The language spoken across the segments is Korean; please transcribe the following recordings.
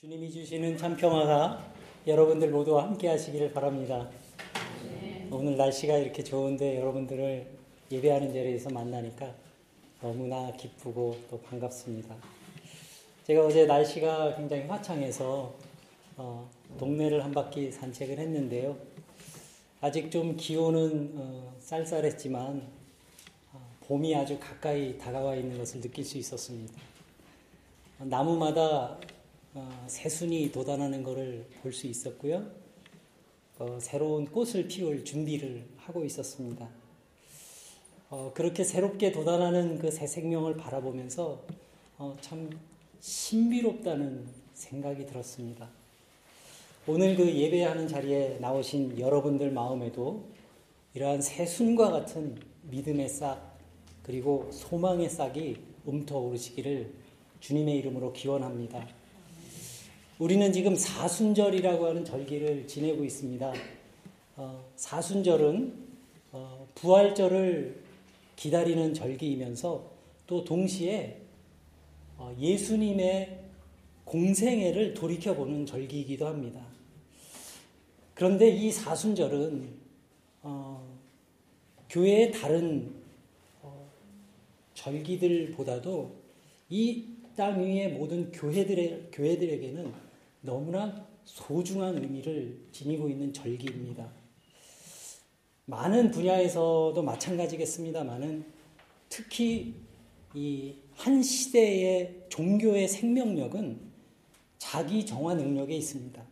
주님이 주시는 참 평화가 여러분들 모두와 함께 하시기를 바랍니다. 네. 오늘 날씨가 이렇게 좋은데 여러분들을 예배하는 자리에서 만나니까 너무나 기쁘고 또 반갑습니다. 제가 어제 날씨가 굉장히 화창해서 어, 동네를 한 바퀴 산책을 했는데요. 아직 좀 기온은 어, 쌀쌀했지만 어, 봄이 아주 가까이 다가와 있는 것을 느낄 수 있었습니다. 나무마다 어, 새순이 돋아나는 것을 볼 수 있었고요. 어, 새로운 꽃을 피울 준비를 하고 있었습니다. 어, 그렇게 새롭게 돋아나는 그 새 생명을 바라보면서 어, 참 신비롭다는 생각이 들었습니다. 오늘 그 예배하는 자리에 나오신 여러분들 마음에도 이러한 새순과 같은 믿음의 싹 그리고 소망의 싹이 움터오르시기를 주님의 이름으로 기원합니다. 우리는 지금 사순절이라고 하는 절기를 지내고 있습니다. 어, 사순절은 어, 부활절을 기다리는 절기이면서 또 동시에 어, 예수님의 공생애를 돌이켜보는 절기이기도 합니다. 그런데 이 사순절은 어, 교회의 다른 어, 절기들보다도 이 땅 위의 모든 교회들의, 교회들에게는 너무나 소중한 의미를 지니고 있는 절기입니다. 많은 분야에서도 마찬가지겠습니다만은 특히 이 한 시대의 종교의 생명력은 자기 정화 능력에 있습니다.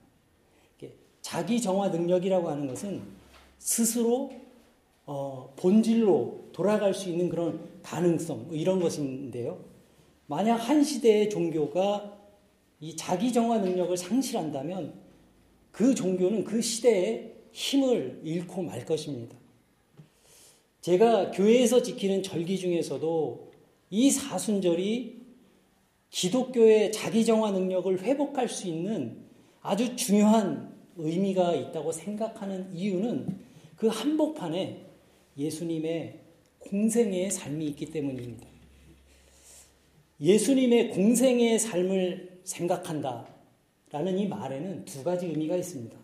자기 정화 능력이라고 하는 것은 스스로 어, 본질로 돌아갈 수 있는 그런 가능성 뭐 이런 것인데요. 만약 한 시대의 종교가 이 자기 정화 능력을 상실한다면 그 종교는 그 시대에 힘을 잃고 말 것입니다. 제가 교회에서 지키는 절기 중에서도 이 사순절이 기독교의 자기 정화 능력을 회복할 수 있는 아주 중요한 의미가 있다고 생각하는 이유는 그 한복판에 예수님의 공생의 삶이 있기 때문입니다. 예수님의 공생의 삶을 생각한다. 라는 이 말에는 두 가지 의미가 있습니다.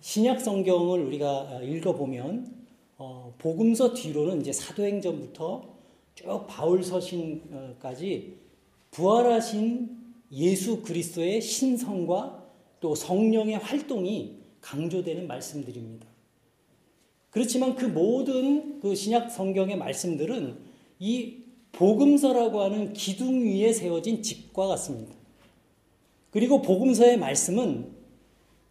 신약 성경을 우리가 읽어보면, 어, 복음서 뒤로는 이제 사도행전부터 쭉 바울 서신까지 부활하신 예수 그리스도의 신성과 또 성령의 활동이 강조되는 말씀들입니다. 그렇지만 그 모든 그 신약 성경의 말씀들은 이 복음서라고 하는 기둥 위에 세워진 집과 같습니다. 그리고 복음서의 말씀은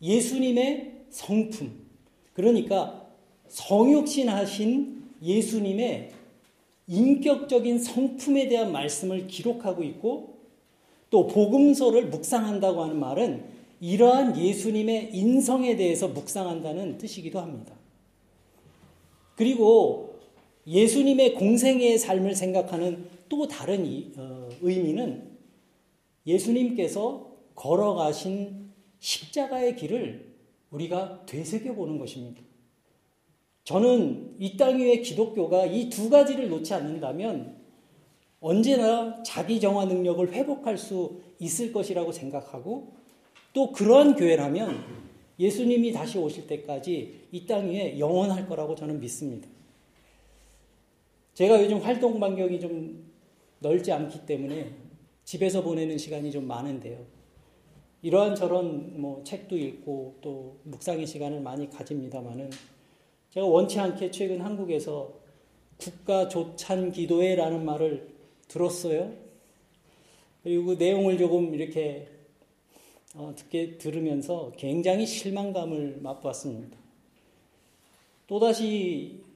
예수님의 성품, 그러니까 성육신하신 예수님의 인격적인 성품에 대한 말씀을 기록하고 있고 또 복음서를 묵상한다고 하는 말은 이러한 예수님의 인성에 대해서 묵상한다는 뜻이기도 합니다. 그리고 예수님의 공생의 삶을 생각하는 또 다른 어, 의미는 예수님께서 걸어가신 십자가의 길을 우리가 되새겨 보는 것입니다. 저는 이 땅 위의 기독교가 이 두 가지를 놓지 않는다면 언제나 자기 정화 능력을 회복할 수 있을 것이라고 생각하고 또 그러한 교회라면 예수님이 다시 오실 때까지 이 땅 위에 영원할 거라고 저는 믿습니다. 제가 요즘 활동 반경이 좀 넓지 않기 때문에 집에서 보내는 시간이 좀 많은데요. 이러한 저런 뭐 책도 읽고 또 묵상의 시간을 많이 가집니다만은 제가 원치 않게 최근 한국에서 국가 조찬 기도회라는 말을 들었어요. 그리고 그 내용을 조금 이렇게 어, 듣게 들으면서 굉장히 실망감을 맛보았습니다. 또다시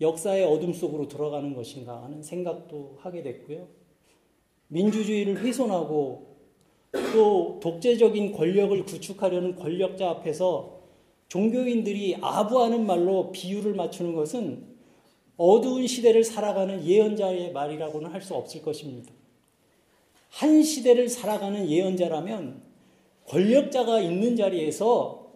역사의 어둠 속으로 들어가는 것인가 하는 생각도 하게 됐고요. 민주주의를 훼손하고 또 독재적인 권력을 구축하려는 권력자 앞에서 종교인들이 아부하는 말로 비유를 맞추는 것은 어두운 시대를 살아가는 예언자의 말이라고는 할 수 없을 것입니다. 한 시대를 살아가는 예언자라면 권력자가 있는 자리에서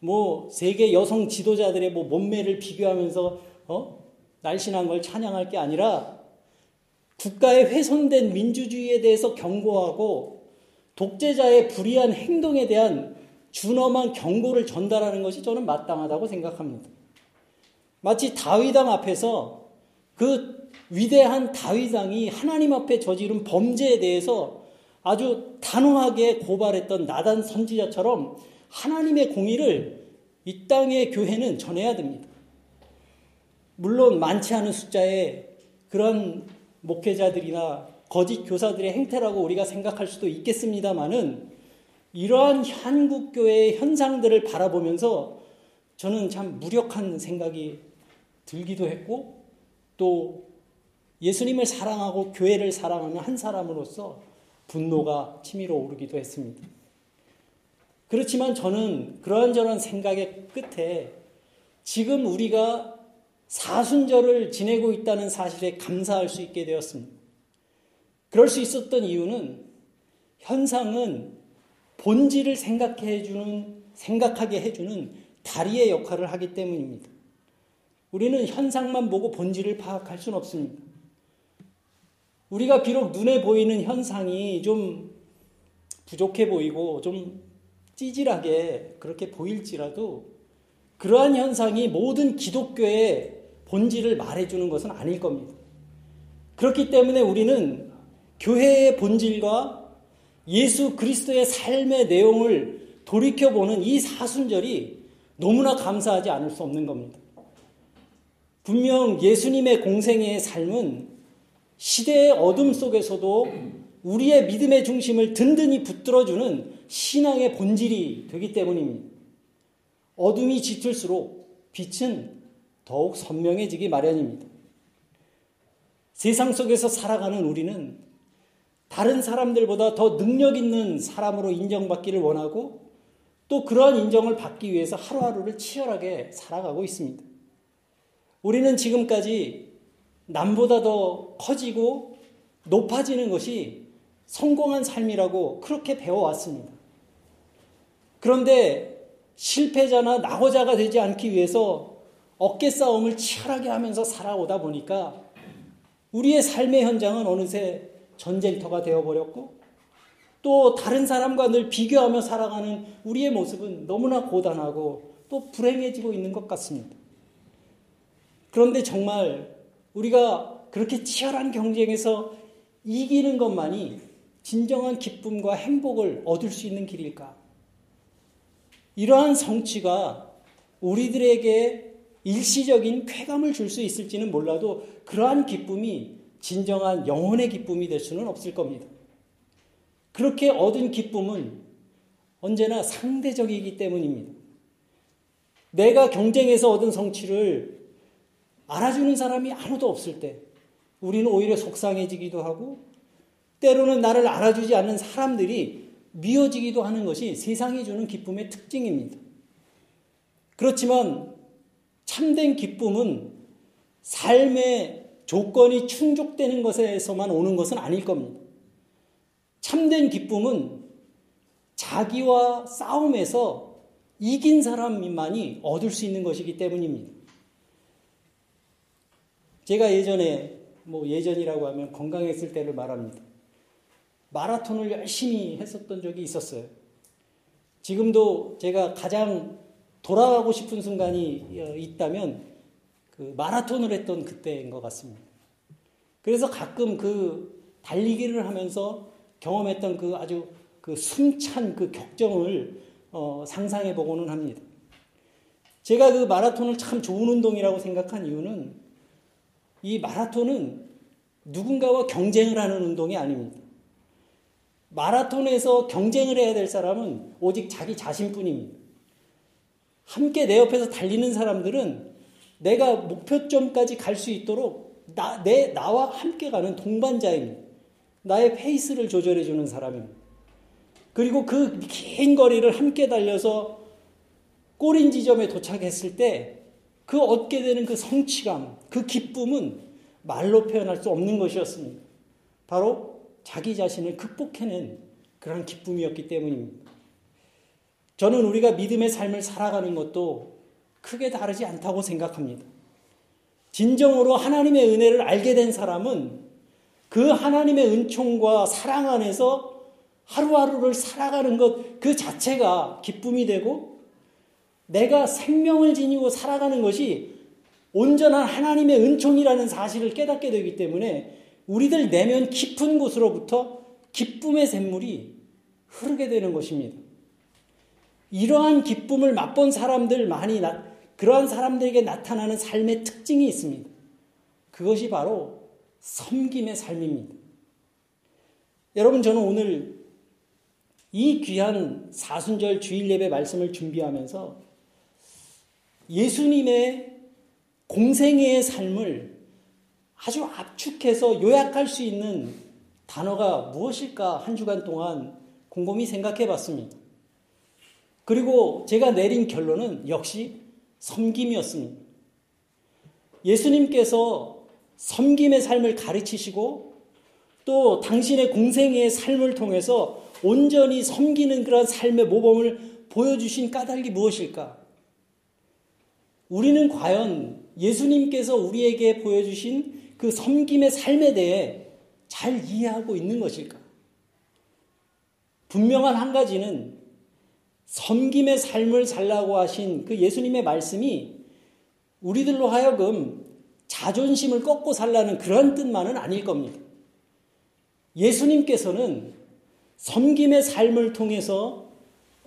뭐 세계 여성 지도자들의 뭐 몸매를 비교하면서 어? 날씬한 걸 찬양할 게 아니라 국가의 훼손된 민주주의에 대해서 경고하고 독재자의 불의한 행동에 대한 준엄한 경고를 전달하는 것이 저는 마땅하다고 생각합니다. 마치 다윗왕 앞에서 그 위대한 다윗왕이 하나님 앞에 저지른 범죄에 대해서 아주 단호하게 고발했던 나단 선지자처럼 하나님의 공의를 이 땅의 교회는 전해야 됩니다. 물론 많지 않은 숫자의 그런 목회자들이나 거짓 교사들의 행태라고 우리가 생각할 수도 있겠습니다만은 이러한 한국 교회의 현상들을 바라보면서 저는 참 무력한 생각이 들기도 했고 또 예수님을 사랑하고 교회를 사랑하는 한 사람으로서 분노가 치밀어 오르기도 했습니다. 그렇지만 저는 그러한저러한 생각의 끝에 지금 우리가 사순절을 지내고 있다는 사실에 감사할 수 있게 되었습니다. 그럴 수 있었던 이유는 현상은 본질을 생각해 주는 생각하게 해 주는 다리의 역할을 하기 때문입니다. 우리는 현상만 보고 본질을 파악할 수는 없습니다. 우리가 비록 눈에 보이는 현상이 좀 부족해 보이고 좀 찌질하게 그렇게 보일지라도 그러한 현상이 모든 기독교의 본질을 말해주는 것은 아닐 겁니다. 그렇기 때문에 우리는 교회의 본질과 예수 그리스도의 삶의 내용을 돌이켜보는 이 사순절이 너무나 감사하지 않을 수 없는 겁니다. 분명 예수님의 공생의 삶은 시대의 어둠 속에서도 우리의 믿음의 중심을 든든히 붙들어주는 신앙의 본질이 되기 때문입니다. 어둠이 짙을수록 빛은 더욱 선명해지기 마련입니다. 세상 속에서 살아가는 우리는 다른 사람들보다 더 능력 있는 사람으로 인정받기를 원하고 또 그러한 인정을 받기 위해서 하루하루를 치열하게 살아가고 있습니다. 우리는 지금까지 남보다 더 커지고 높아지는 것이 성공한 삶이라고 그렇게 배워왔습니다. 그런데 실패자나 낙오자가 되지 않기 위해서 어깨 싸움을 치열하게 하면서 살아오다 보니까 우리의 삶의 현장은 어느새 전쟁터가 되어버렸고 또 다른 사람과 늘 비교하며 살아가는 우리의 모습은 너무나 고단하고 또 불행해지고 있는 것 같습니다. 그런데 정말 우리가 그렇게 치열한 경쟁에서 이기는 것만이 진정한 기쁨과 행복을 얻을 수 있는 길일까? 이러한 성취가 우리들에게 일시적인 쾌감을 줄 수 있을지는 몰라도 그러한 기쁨이 진정한 영혼의 기쁨이 될 수는 없을 겁니다. 그렇게 얻은 기쁨은 언제나 상대적이기 때문입니다. 내가 경쟁에서 얻은 성취를 알아주는 사람이 아무도 없을 때 우리는 오히려 속상해지기도 하고 때로는 나를 알아주지 않는 사람들이 미워지기도 하는 것이 세상이 주는 기쁨의 특징입니다. 그렇지만 참된 기쁨은 삶의 조건이 충족되는 것에서만 오는 것은 아닐 겁니다. 참된 기쁨은 자기와 싸움에서 이긴 사람만이 얻을 수 있는 것이기 때문입니다. 제가 예전에, 뭐 예전이라고 하면 건강했을 때를 말합니다. 마라톤을 열심히 했었던 적이 있었어요. 지금도 제가 가장 돌아가고 싶은 순간이 어, 있다면 그 마라톤을 했던 그때인 것 같습니다. 그래서 가끔 그 달리기를 하면서 경험했던 그 아주 그 숨찬 그 격정을 어, 상상해 보고는 합니다. 제가 그 마라톤을 참 좋은 운동이라고 생각한 이유는 이 마라톤은 누군가와 경쟁을 하는 운동이 아닙니다. 마라톤에서 경쟁을 해야 될 사람은 오직 자기 자신뿐입니다. 함께 내 옆에서 달리는 사람들은 내가 목표점까지 갈 수 있도록 나, 내, 나와 함께 가는 동반자입니다. 나의 페이스를 조절해 주는 사람입니다. 그리고 그 긴 거리를 함께 달려서 꼬린 지점에 도착했을 때 그 얻게 되는 그 성취감, 그 기쁨은 말로 표현할 수 없는 것이었습니다. 바로 자기 자신을 극복해낸 그런 기쁨이었기 때문입니다. 저는 우리가 믿음의 삶을 살아가는 것도 크게 다르지 않다고 생각합니다. 진정으로 하나님의 은혜를 알게 된 사람은 그 하나님의 은총과 사랑 안에서 하루하루를 살아가는 것 그 자체가 기쁨이 되고 내가 생명을 지니고 살아가는 것이 온전한 하나님의 은총이라는 사실을 깨닫게 되기 때문에 우리들 내면 깊은 곳으로부터 기쁨의 샘물이 흐르게 되는 것입니다. 이러한 기쁨을 맛본 사람들 많이 나, 그러한 사람들에게 나타나는 삶의 특징이 있습니다. 그것이 바로 섬김의 삶입니다. 여러분, 저는 오늘 이 귀한 사순절 주일 예배 말씀을 준비하면서 예수님의 공생애의 삶을 아주 압축해서 요약할 수 있는 단어가 무엇일까 한 주간 동안 곰곰이 생각해 봤습니다. 그리고 제가 내린 결론은 역시 섬김이었습니다. 예수님께서 섬김의 삶을 가르치시고 또 당신의 공생의 삶을 통해서 온전히 섬기는 그런 삶의 모범을 보여주신 까닭이 무엇일까? 우리는 과연 예수님께서 우리에게 보여주신 그 섬김의 삶에 대해 잘 이해하고 있는 것일까? 분명한 한 가지는 섬김의 삶을 살라고 하신 그 예수님의 말씀이 우리들로 하여금 자존심을 꺾고 살라는 그런 뜻만은 아닐 겁니다. 예수님께서는 섬김의 삶을 통해서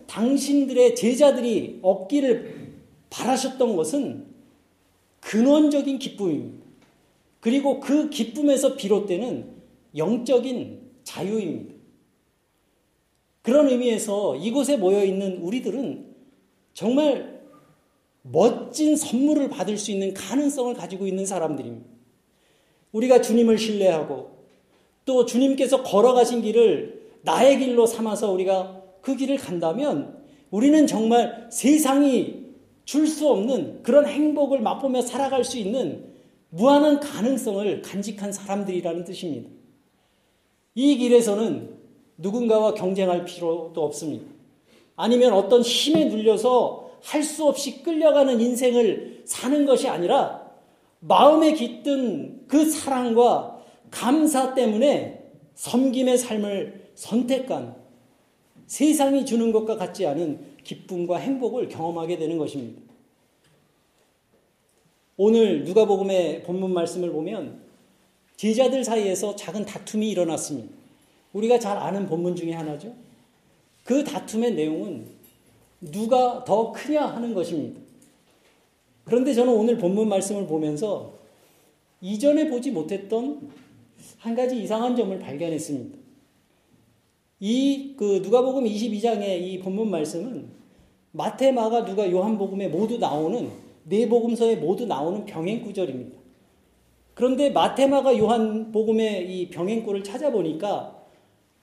당신들의 제자들이 얻기를 바라셨던 것은 근원적인 기쁨입니다. 그리고 그 기쁨에서 비롯되는 영적인 자유입니다. 그런 의미에서 이곳에 모여 있는 우리들은 정말 멋진 선물을 받을 수 있는 가능성을 가지고 있는 사람들입니다. 우리가 주님을 신뢰하고 또 주님께서 걸어가신 길을 나의 길로 삼아서 우리가 그 길을 간다면 우리는 정말 세상이 줄 수 없는 그런 행복을 맛보며 살아갈 수 있는 무한한 가능성을 간직한 사람들이라는 뜻입니다. 이 길에서는 누군가와 경쟁할 필요도 없습니다. 아니면 어떤 힘에 눌려서 할 수 없이 끌려가는 인생을 사는 것이 아니라 마음에 깃든 그 사랑과 감사 때문에 섬김의 삶을 선택한 세상이 주는 것과 같지 않은 기쁨과 행복을 경험하게 되는 것입니다. 오늘 누가복음의 본문 말씀을 보면 제자들 사이에서 작은 다툼이 일어났습니다. 우리가 잘 아는 본문 중에 하나죠. 그 다툼의 내용은 누가 더 크냐 하는 것입니다. 그런데 저는 오늘 본문 말씀을 보면서 이전에 보지 못했던 한 가지 이상한 점을 발견했습니다. 이 그 누가복음 22장의 이 본문 말씀은 마태, 마가, 누가, 요한복음에 모두 나오는 네 복음서에 모두 나오는 병행 구절입니다. 그런데 마태, 마가, 요한 복음의 이 병행구를 찾아보니까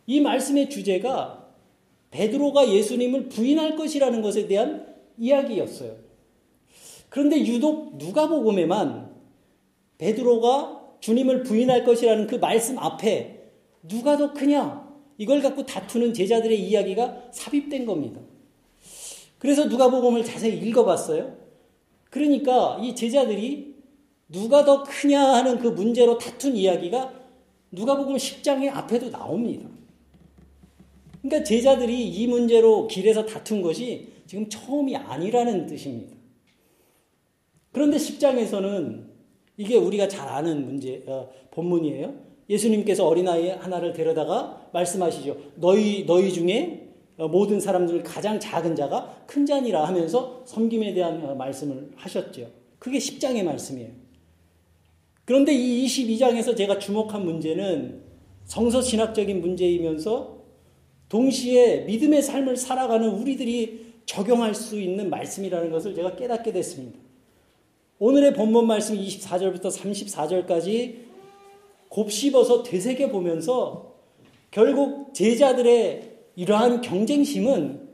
이 말씀의 주제가 베드로가 예수님을 부인할 것이라는 것에 대한 이야기였어요. 그런데 유독 누가복음에만 베드로가 주님을 부인할 것이라는 그 말씀 앞에 누가 더 크냐 이걸 갖고 다투는 제자들의 이야기가 삽입된 겁니다. 그래서 누가복음을 자세히 읽어봤어요. 그러니까 이 제자들이 누가 더 크냐 하는 그 문제로 다툰 이야기가 누가복음 10장의 앞에도 나옵니다. 그러니까 제자들이 이 문제로 길에서 다툰 것이 지금 처음이 아니라는 뜻입니다. 그런데 10장에서는 이게 우리가 잘 아는 문제, 어, 본문이에요. 예수님께서 어린아이 하나를 데려다가 말씀하시죠. 너희, 너희 중에 어, 모든 사람들 가장 작은 자가 큰 자니라 하면서 섬김에 대한 어, 말씀을 하셨죠. 그게 10장의 말씀이에요. 그런데 이 22장에서 제가 주목한 문제는 성서 신학적인 문제이면서 동시에 믿음의 삶을 살아가는 우리들이 적용할 수 있는 말씀이라는 것을 제가 깨닫게 됐습니다. 오늘의 본문 말씀 24절부터 34절까지 곱씹어서 되새겨 보면서 결국 제자들의 이러한 경쟁심은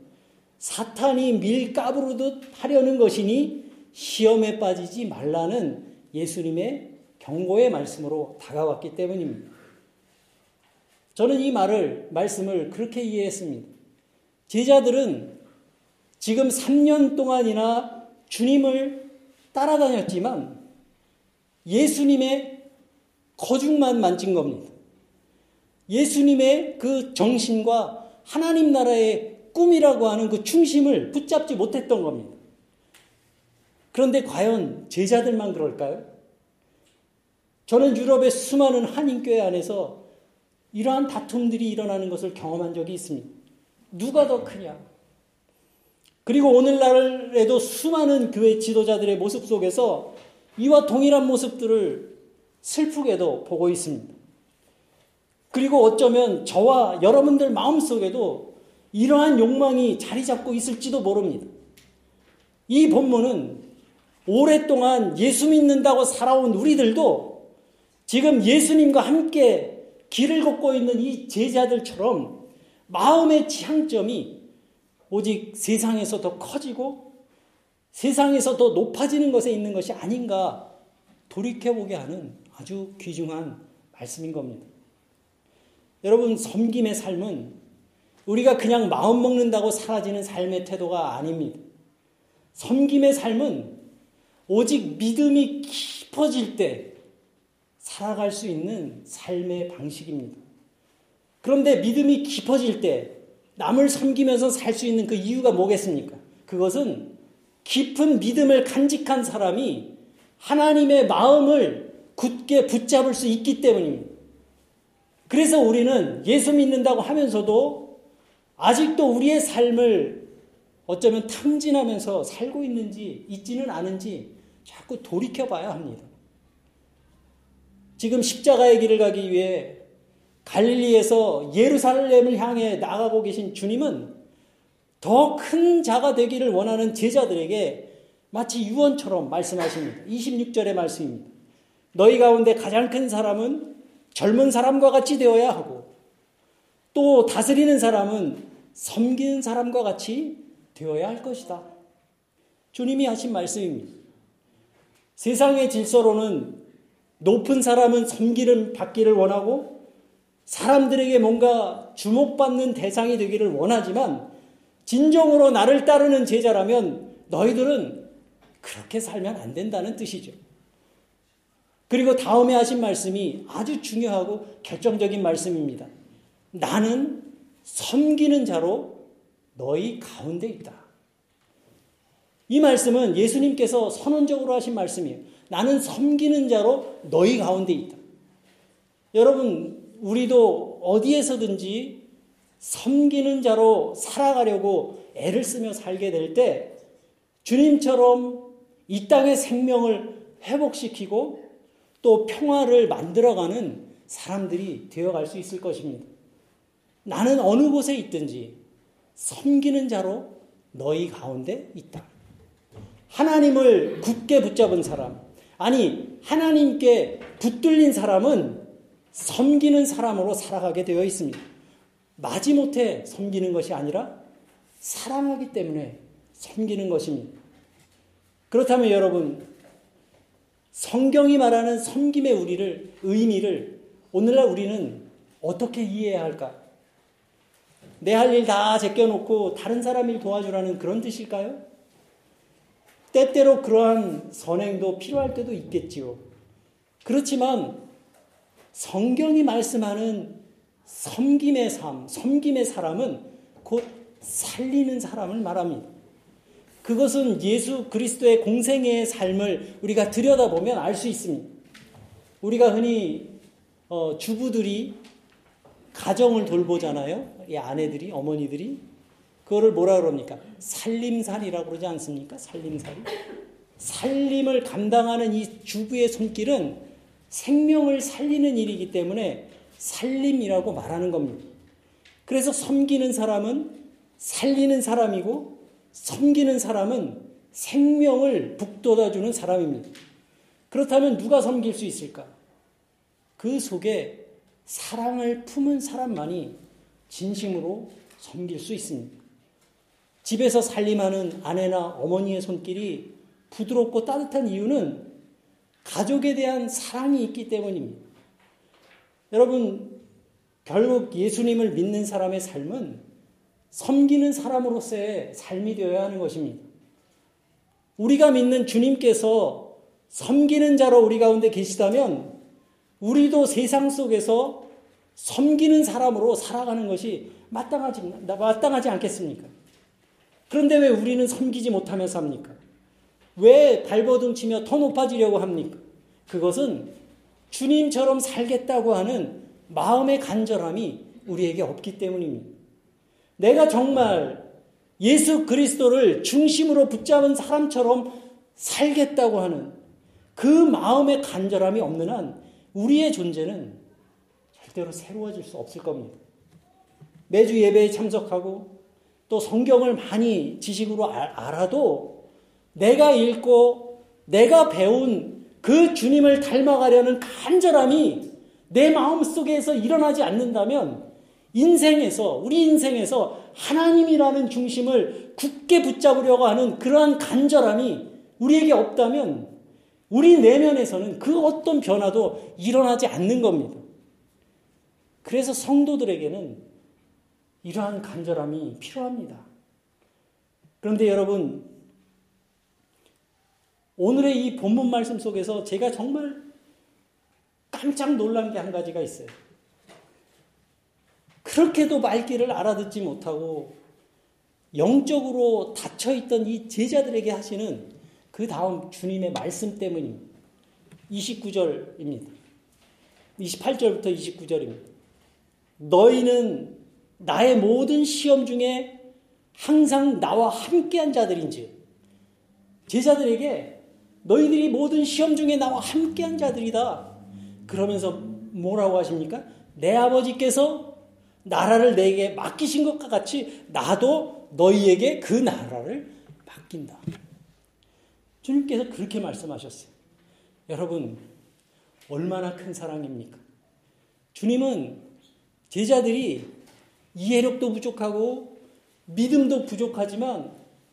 사탄이 밀 까부르듯 하려는 것이니 시험에 빠지지 말라는 예수님의 경고의 말씀으로 다가왔기 때문입니다. 저는 이 말을, 말씀을 그렇게 이해했습니다. 제자들은 지금 3년 동안이나 주님을 따라다녔지만 예수님의 거죽만 만진 겁니다. 예수님의 그 정신과 하나님 나라의 꿈이라고 하는 그 중심을 붙잡지 못했던 겁니다. 그런데 과연 제자들만 그럴까요? 저는 유럽의 수많은 한인교회 안에서 이러한 다툼들이 일어나는 것을 경험한 적이 있습니다. 누가 더 크냐? 그리고 오늘날에도 수많은 교회 지도자들의 모습 속에서 이와 동일한 모습들을 슬프게도 보고 있습니다. 그리고 어쩌면 저와 여러분들 마음속에도 이러한 욕망이 자리 잡고 있을지도 모릅니다. 이 본문은 오랫동안 예수 믿는다고 살아온 우리들도 지금 예수님과 함께 길을 걷고 있는 이 제자들처럼 마음의 지향점이 오직 세상에서 더 커지고 세상에서 더 높아지는 것에 있는 것이 아닌가 돌이켜보게 하는 아주 귀중한 말씀인 겁니다. 여러분, 섬김의 삶은 우리가 그냥 마음 먹는다고 사라지는 삶의 태도가 아닙니다. 섬김의 삶은 오직 믿음이 깊어질 때 살아갈 수 있는 삶의 방식입니다. 그런데 믿음이 깊어질 때 남을 섬기면서 살 수 있는 그 이유가 뭐겠습니까? 그것은 깊은 믿음을 간직한 사람이 하나님의 마음을 굳게 붙잡을 수 있기 때문입니다. 그래서 우리는 예수 믿는다고 하면서도 아직도 우리의 삶을 어쩌면 탐진하면서 살고 있는지 있지는 않은지 자꾸 돌이켜 봐야 합니다. 지금 십자가의 길을 가기 위해 갈릴리에서 예루살렘을 향해 나가고 계신 주님은 더 큰 자가 되기를 원하는 제자들에게 마치 유언처럼 말씀하십니다. 26절의 말씀입니다. 너희 가운데 가장 큰 사람은 젊은 사람과 같이 되어야 하고 또 다스리는 사람은 섬기는 사람과 같이 되어야 할 것이다. 주님이 하신 말씀입니다. 세상의 질서로는 높은 사람은 섬기를 받기를 원하고 사람들에게 뭔가 주목받는 대상이 되기를 원하지만 진정으로 나를 따르는 제자라면 너희들은 그렇게 살면 안 된다는 뜻이죠. 그리고 다음에 하신 말씀이 아주 중요하고 결정적인 말씀입니다. 나는 섬기는 자로 너희 가운데 있다. 이 말씀은 예수님께서 선언적으로 하신 말씀이에요. 나는 섬기는 자로 너희 가운데 있다. 여러분, 우리도 어디에서든지 섬기는 자로 살아가려고 애를 쓰며 살게 될 때 주님처럼 이 땅의 생명을 회복시키고 또 평화를 만들어가는 사람들이 되어갈 수 있을 것입니다. 나는 어느 곳에 있든지 섬기는 자로 너희 가운데 있다. 하나님을 굳게 붙잡은 사람, 아니, 하나님께 붙들린 사람은 섬기는 사람으로 살아가게 되어 있습니다. 마지못해 섬기는 것이 아니라 사랑하기 때문에 섬기는 것입니다. 그렇다면 여러분, 성경이 말하는 섬김의 우리를 의미를 오늘날 우리는 어떻게 이해해야 할까? 내 할 일 다 제껴놓고 다른 사람 일 도와주라는 그런 뜻일까요? 때때로 그러한 선행도 필요할 때도 있겠지요. 그렇지만 성경이 말씀하는 섬김의 삶, 섬김의 사람은 곧 살리는 사람을 말합니다. 그것은 예수 그리스도의 공생의 삶을 우리가 들여다보면 알 수 있습니다. 우리가 흔히 어, 주부들이 가정을 돌보잖아요. 이 아내들이, 어머니들이. 그거를 뭐라 그럽니까? 살림살이라고 그러지 않습니까? 살림살이. 살림을 감당하는 이 주부의 손길은 생명을 살리는 일이기 때문에 살림이라고 말하는 겁니다. 그래서 섬기는 사람은 살리는 사람이고 섬기는 사람은 생명을 북돋아주는 사람입니다. 그렇다면 누가 섬길 수 있을까? 그 속에 사랑을 품은 사람만이 진심으로 섬길 수 있습니다. 집에서 살림하는 아내나 어머니의 손길이 부드럽고 따뜻한 이유는 가족에 대한 사랑이 있기 때문입니다. 여러분, 결국 예수님을 믿는 사람의 삶은 섬기는 사람으로서의 삶이 되어야 하는 것입니다. 우리가 믿는 주님께서 섬기는 자로 우리 가운데 계시다면 우리도 세상 속에서 섬기는 사람으로 살아가는 것이 마땅하지, 마땅하지 않겠습니까? 그런데 왜 우리는 섬기지 못하면서 합니까? 왜 발버둥 치며 더 높아지려고 합니까? 그것은 주님처럼 살겠다고 하는 마음의 간절함이 우리에게 없기 때문입니다. 내가 정말 예수 그리스도를 중심으로 붙잡은 사람처럼 살겠다고 하는 그 마음의 간절함이 없는 한 우리의 존재는 절대로 새로워질 수 없을 겁니다. 매주 예배에 참석하고 또 성경을 많이 지식으로 알아도 내가 읽고 내가 배운 그 주님을 닮아가려는 간절함이 내 마음 속에서 일어나지 않는다면 인생에서, 우리 인생에서 하나님이라는 중심을 굳게 붙잡으려고 하는 그러한 간절함이 우리에게 없다면 우리 내면에서는 그 어떤 변화도 일어나지 않는 겁니다. 그래서 성도들에게는 이러한 간절함이 필요합니다. 그런데 여러분, 오늘의 이 본문 말씀 속에서 제가 정말 깜짝 놀란 게 한 가지가 있어요. 그렇게도 말귀를 알아듣지 못하고 영적으로 닫혀있던 이 제자들에게 하시는 그 다음 주님의 말씀 때문입니다. 29절입니다. 28절부터 29절입니다. 너희는 나의 모든 시험 중에 항상 나와 함께한 자들인지 제자들에게 너희들이 모든 시험 중에 나와 함께한 자들이다. 그러면서 뭐라고 하십니까? 내 아버지께서 나라를 내게 맡기신 것과 같이 나도 너희에게 그 나라를 맡긴다. 주님께서 그렇게 말씀하셨어요. 여러분, 얼마나 큰 사랑입니까? 주님은 제자들이 이해력도 부족하고 믿음도 부족하지만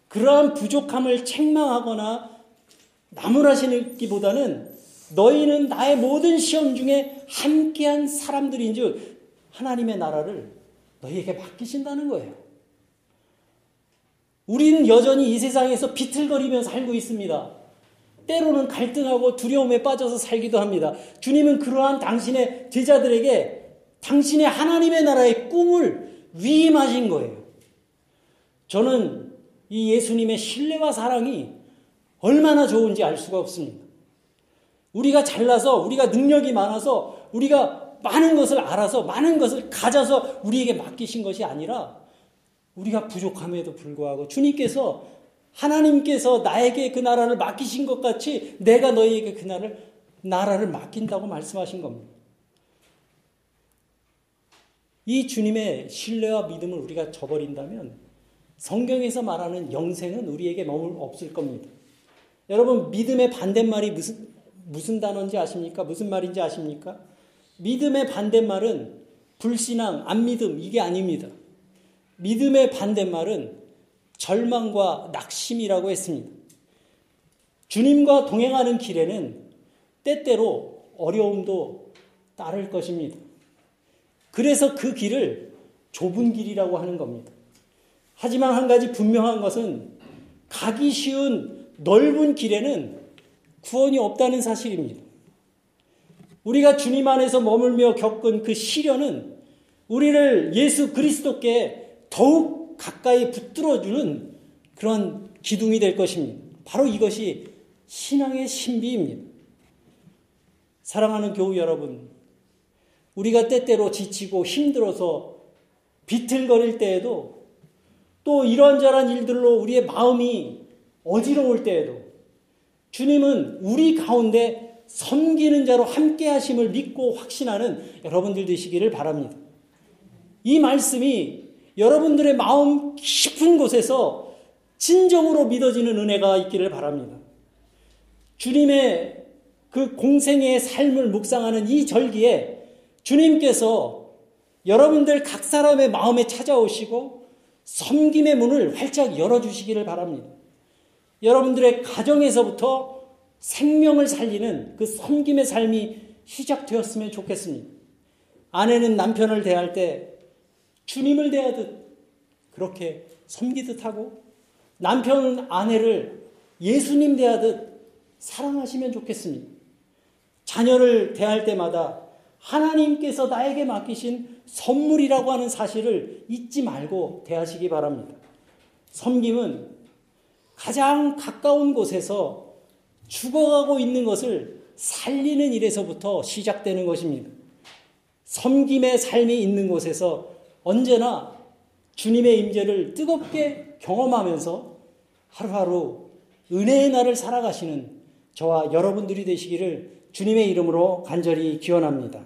그러한 부족함을 책망하거나 나무라시기보다는 너희는 나의 모든 시험 중에 함께한 사람들인 즉 하나님의 나라를 너희에게 맡기신다는 거예요. 우리는 여전히 이 세상에서 비틀거리며 살고 있습니다. 때로는 갈등하고 두려움에 빠져서 살기도 합니다. 주님은 그러한 당신의 제자들에게 당신의 하나님의 나라의 꿈을 위임하신 거예요. 저는 이 예수님의 신뢰와 사랑이 얼마나 좋은지 알 수가 없습니다. 우리가 잘나서, 우리가 능력이 많아서, 우리가 많은 것을 알아서, 많은 것을 가져서 우리에게 맡기신 것이 아니라 우리가 부족함에도 불구하고 주님께서 하나님께서 나에게 그 나라를 맡기신 것 같이 내가 너희에게 그 나라를, 나라를 맡긴다고 말씀하신 겁니다. 이 주님의 신뢰와 믿음을 우리가 저버린다면 성경에서 말하는 영생은 우리에게 머물 없을 겁니다. 여러분, 믿음의 반대말이 무슨, 무슨 단어인지 아십니까? 무슨 말인지 아십니까? 믿음의 반대말은 불신앙, 안 믿음, 이게 아닙니다. 믿음의 반대말은 절망과 낙심이라고 했습니다. 주님과 동행하는 길에는 때때로 어려움도 따를 것입니다. 그래서 그 길을 좁은 길이라고 하는 겁니다. 하지만 한 가지 분명한 것은 가기 쉬운 넓은 길에는 구원이 없다는 사실입니다. 우리가 주님 안에서 머물며 겪은 그 시련은 우리를 예수 그리스도께 더욱 가까이 붙들어주는 그런 기둥이 될 것입니다. 바로 이것이 신앙의 신비입니다. 사랑하는 교우 여러분, 우리가 때때로 지치고 힘들어서 비틀거릴 때에도 또 이런저런 일들로 우리의 마음이 어지러울 때에도 주님은 우리 가운데 섬기는 자로 함께 하심을 믿고 확신하는 여러분들 되시기를 바랍니다. 이 말씀이 여러분들의 마음 깊은 곳에서 진정으로 믿어지는 은혜가 있기를 바랍니다. 주님의 그 공생의 삶을 묵상하는 이 절기에 주님께서 여러분들 각 사람의 마음에 찾아오시고 섬김의 문을 활짝 열어주시기를 바랍니다. 여러분들의 가정에서부터 생명을 살리는 그 섬김의 삶이 시작되었으면 좋겠습니다. 아내는 남편을 대할 때 주님을 대하듯 그렇게 섬기듯 하고 남편은 아내를 예수님 대하듯 사랑하시면 좋겠습니다. 자녀를 대할 때마다 하나님께서 나에게 맡기신 선물이라고 하는 사실을 잊지 말고 대하시기 바랍니다. 섬김은 가장 가까운 곳에서 죽어가고 있는 것을 살리는 일에서부터 시작되는 것입니다. 섬김의 삶이 있는 곳에서 언제나 주님의 임재를 뜨겁게 경험하면서 하루하루 은혜의 날을 살아가시는 저와 여러분들이 되시기를 주님의 이름으로 간절히 기원합니다.